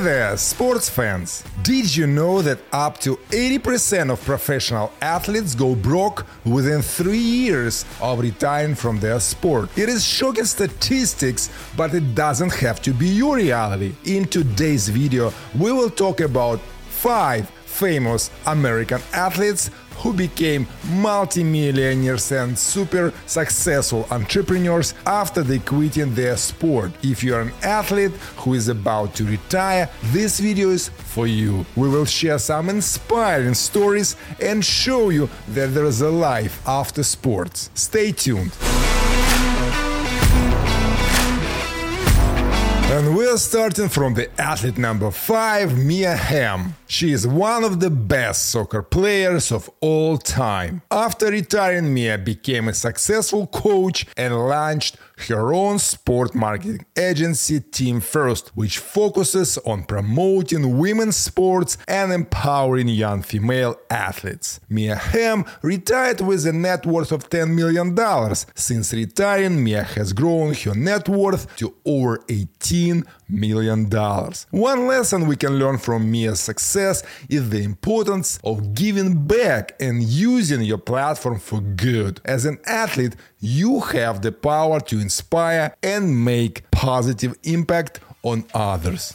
there, sports fans! Did you know that up to 80% of professional athletes go broke within three years of retiring from their sport? It is shocking statistics, but it doesn't have to be your reality. In today's video, we will talk about 5 famous American athletes who became multimillionaires and super successful entrepreneurs after they quitting their sport. If you're an athlete who is about to retire, this video is for you. We will share some inspiring stories and show you that there is a life after sports. Stay tuned. And we're starting from the athlete number 5, Mia Hamm. She is one of the best soccer players of all time. After retiring, Mia became a successful coach and launched her own sport marketing agency, Team First, which focuses on promoting women's sports and empowering young female athletes. Mia Hamm retired with a net worth of $10 million. Since retiring, Mia has grown her net worth to over $18 million. One lesson we can learn from Mia's success is the importance of giving back and using your platform for good. As an athlete, you have the power to inspire and make positive impact on others.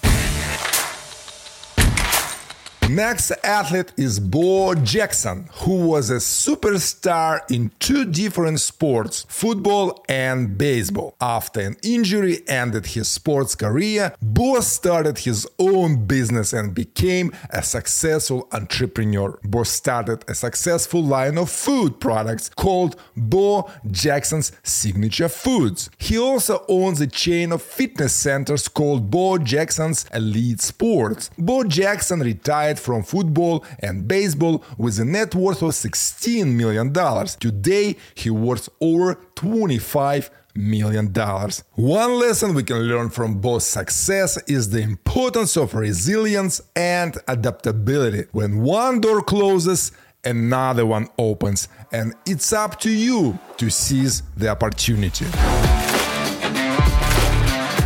Next athlete is Bo Jackson, who was a superstar in two different sports, football and baseball. After an injury ended his sports career, Bo started his own business and became a successful entrepreneur. Bo started a successful line of food products called Bo Jackson's Signature Foods. He also owns a chain of fitness centers called Bo Jackson's Elite Sports. Bo Jackson retired from football and baseball with a net worth of $16 million. Today, he worth over $25 million. One lesson we can learn from Bo's success is the importance of resilience and adaptability. When one door closes, another one opens, and it's up to you to seize the opportunity.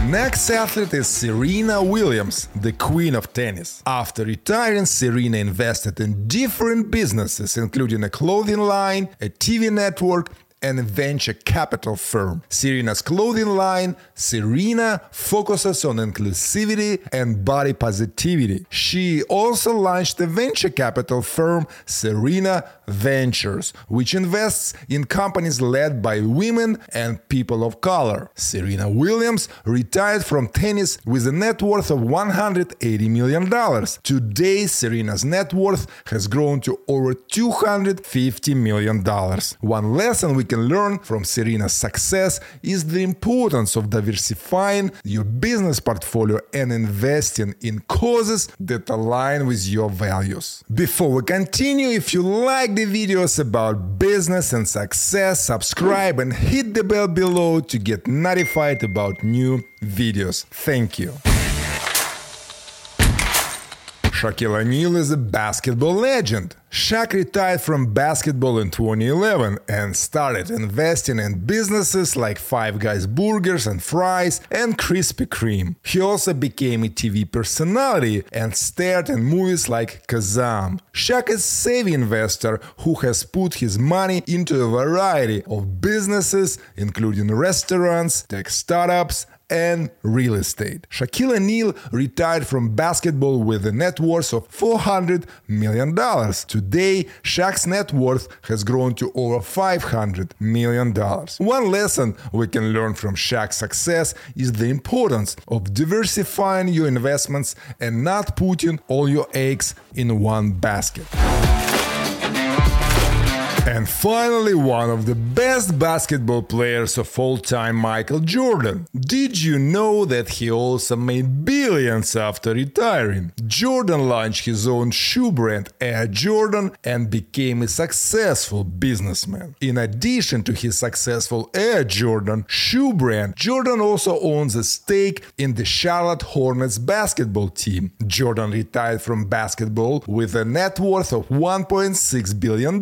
Next athlete is Serena Williams, the queen of tennis. After retiring, Serena invested in different businesses, including a clothing line, a TV network, and venture capital firm. Serena's clothing line, Serena, focuses on inclusivity and body positivity. She also launched a venture capital firm, Serena Ventures, which invests in companies led by women and people of color. Serena Williams retired from tennis with a net worth of $180 million. Today, Serena's net worth has grown to over $250 million. One lesson we can learn from Serena's success is the importance of diversifying your business portfolio and investing in causes that align with your values. Before we continue, if you like the videos about business and success, subscribe and hit the bell below to get notified about new videos. Thank you. Shaquille O'Neal is a basketball legend. Shaq retired from basketball in 2011 and started investing in businesses like Five Guys Burgers and Fries and Krispy Kreme. He also became a TV personality and starred in movies like Kazam. Shaq is a savvy investor who has put his money into a variety of businesses, including restaurants, tech startups, and real estate. Shaquille O'Neal retired from basketball with a net worth of $400 million. Today, Shaq's net worth has grown to over $500 million. One lesson we can learn from Shaq's success is the importance of diversifying your investments and not putting all your eggs in one basket. And finally, one of the best basketball players of all time, Michael Jordan. Did you know that he also made billions after retiring? Jordan launched his own shoe brand, Air Jordan, and became a successful businessman. In addition to his successful Air Jordan shoe brand, Jordan also owns a stake in the Charlotte Hornets basketball team. Jordan retired from basketball with a net worth of $1.6 billion.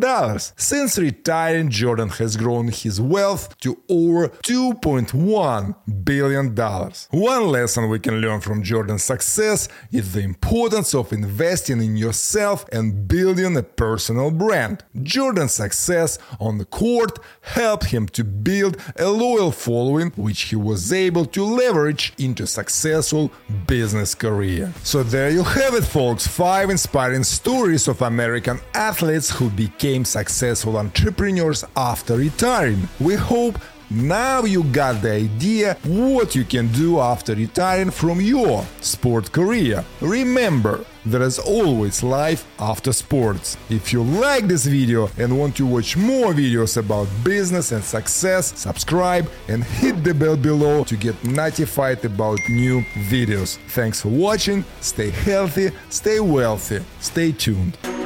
Since retiring, Jordan has grown his wealth to over $2.1 billion. One lesson we can learn from Jordan's success is the importance of investing in yourself and building a personal brand. Jordan's success on the court helped him to build a loyal following, which he was able to leverage into a successful business career. So there you have it, folks. Five inspiring stories of American athletes who became successful entrepreneurs after retiring. We hope now you got the idea what you can do after retiring from your sport career. Remember, there is always life after sports. If you like this video and want to watch more videos about business and success, subscribe and hit the bell below to get notified about new videos. Thanks for watching, stay healthy, stay wealthy, stay tuned.